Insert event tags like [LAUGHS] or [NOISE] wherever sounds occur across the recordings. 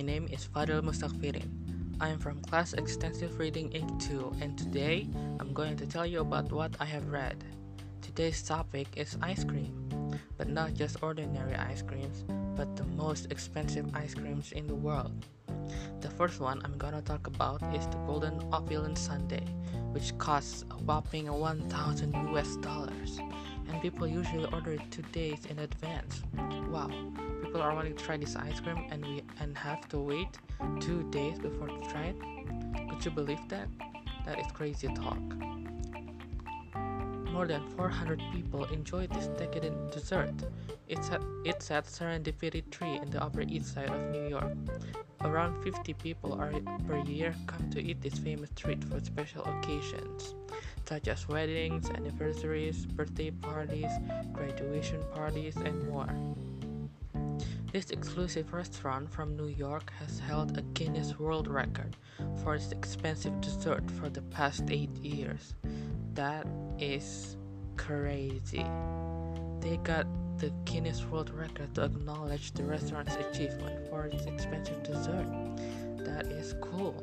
name is Fadil Mustakfirin. I am from class Extensive Reading A2 and today I'm going to tell you about what I have read. Today's topic is ice cream, but not just ordinary ice creams, but the most expensive ice creams in the world. The first one I'm gonna talk about is the Golden Opulence Sundae, which costs a whopping 1000 US dollars, and people usually order it two days in advance. Wow, people are wanting to try this ice cream and we and have to wait two days before to try it. Could you believe that? That is crazy talk. More than 400 people enjoy this decadent dessert. It's at, it's at Serendipity 3 in the Upper East Side of New York. Around 50 people are, per year come to eat this famous treat for special occasions, such as weddings, anniversaries, birthday parties, graduation parties, and more. This exclusive restaurant from New York has held a Guinness World Record for its expensive dessert for the past 8 years. That is crazy. They got the Guinness World Record to acknowledge the restaurant's achievement for its expensive dessert. That is cool.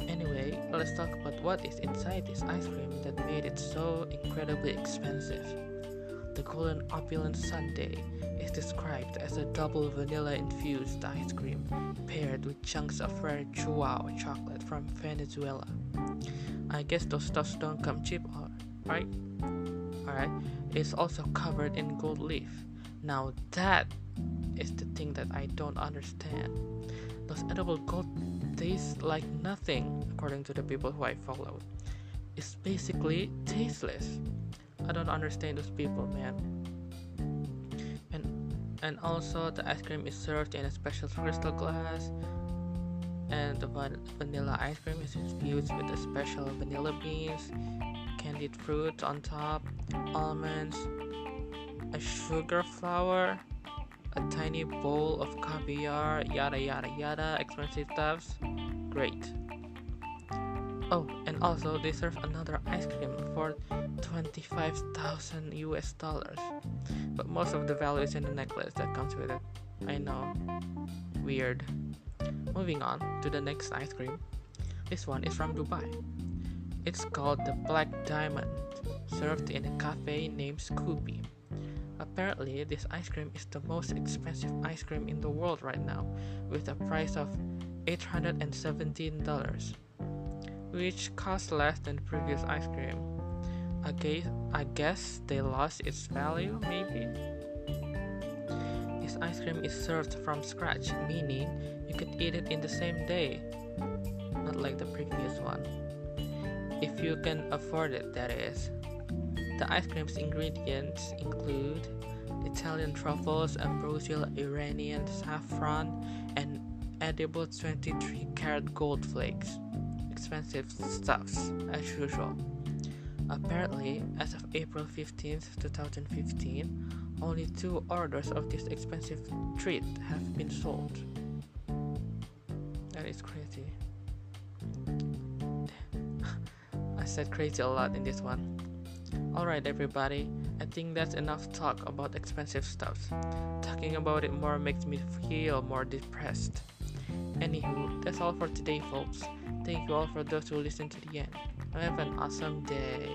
Anyway, let's talk about what is inside this ice cream that made it so incredibly expensive. The Golden Opulence Sundae is described as a double vanilla infused ice cream paired with chunks of rare Chihuahua chocolate from Venezuela. I guess those stuffs don't come cheap, right? Alright, it's also covered in gold leaf. Now, that is the thing that I don't understand. Those edible gold taste like nothing, according to the people who I follow. It's basically tasteless. I don't understand those people, man. And and also the ice cream is served in a special crystal glass. And the van- vanilla ice cream is infused with a special vanilla beans candied fruit on top almonds a sugar flower a tiny bowl of caviar yada yada yada expensive stuffs. Great. Oh and also they serve another ice cream for 25,000 US dollars. But most of the value is in the necklace that comes with it. I know. Weird. Moving on to the next ice cream. This one is from Dubai. It's called the Black Diamond, served in a cafe named Scoopi. Apparently, this ice cream is the most expensive ice cream in the world right now, with a price of $817, which costs less than previous ice cream. I guess, I guess they lost its value, maybe? This ice cream is served from scratch, meaning you could eat it in the same day, not like the previous one. If you can afford it, that is. The ice cream's ingredients include Italian truffles, ambrosial Iranian saffron, and edible 23 karat gold flakes. Expensive stuffs, as usual. Apparently, as of April 15, 2015, only two orders of this expensive treat have been sold. That is crazy. [LAUGHS] I said crazy a lot in this one. Alright, everybody, I think that's enough talk about expensive stuff. Talking about it more makes me feel more depressed. Anywho, that's all for today, folks. Thank you all for those who listen to the end. Have an awesome day.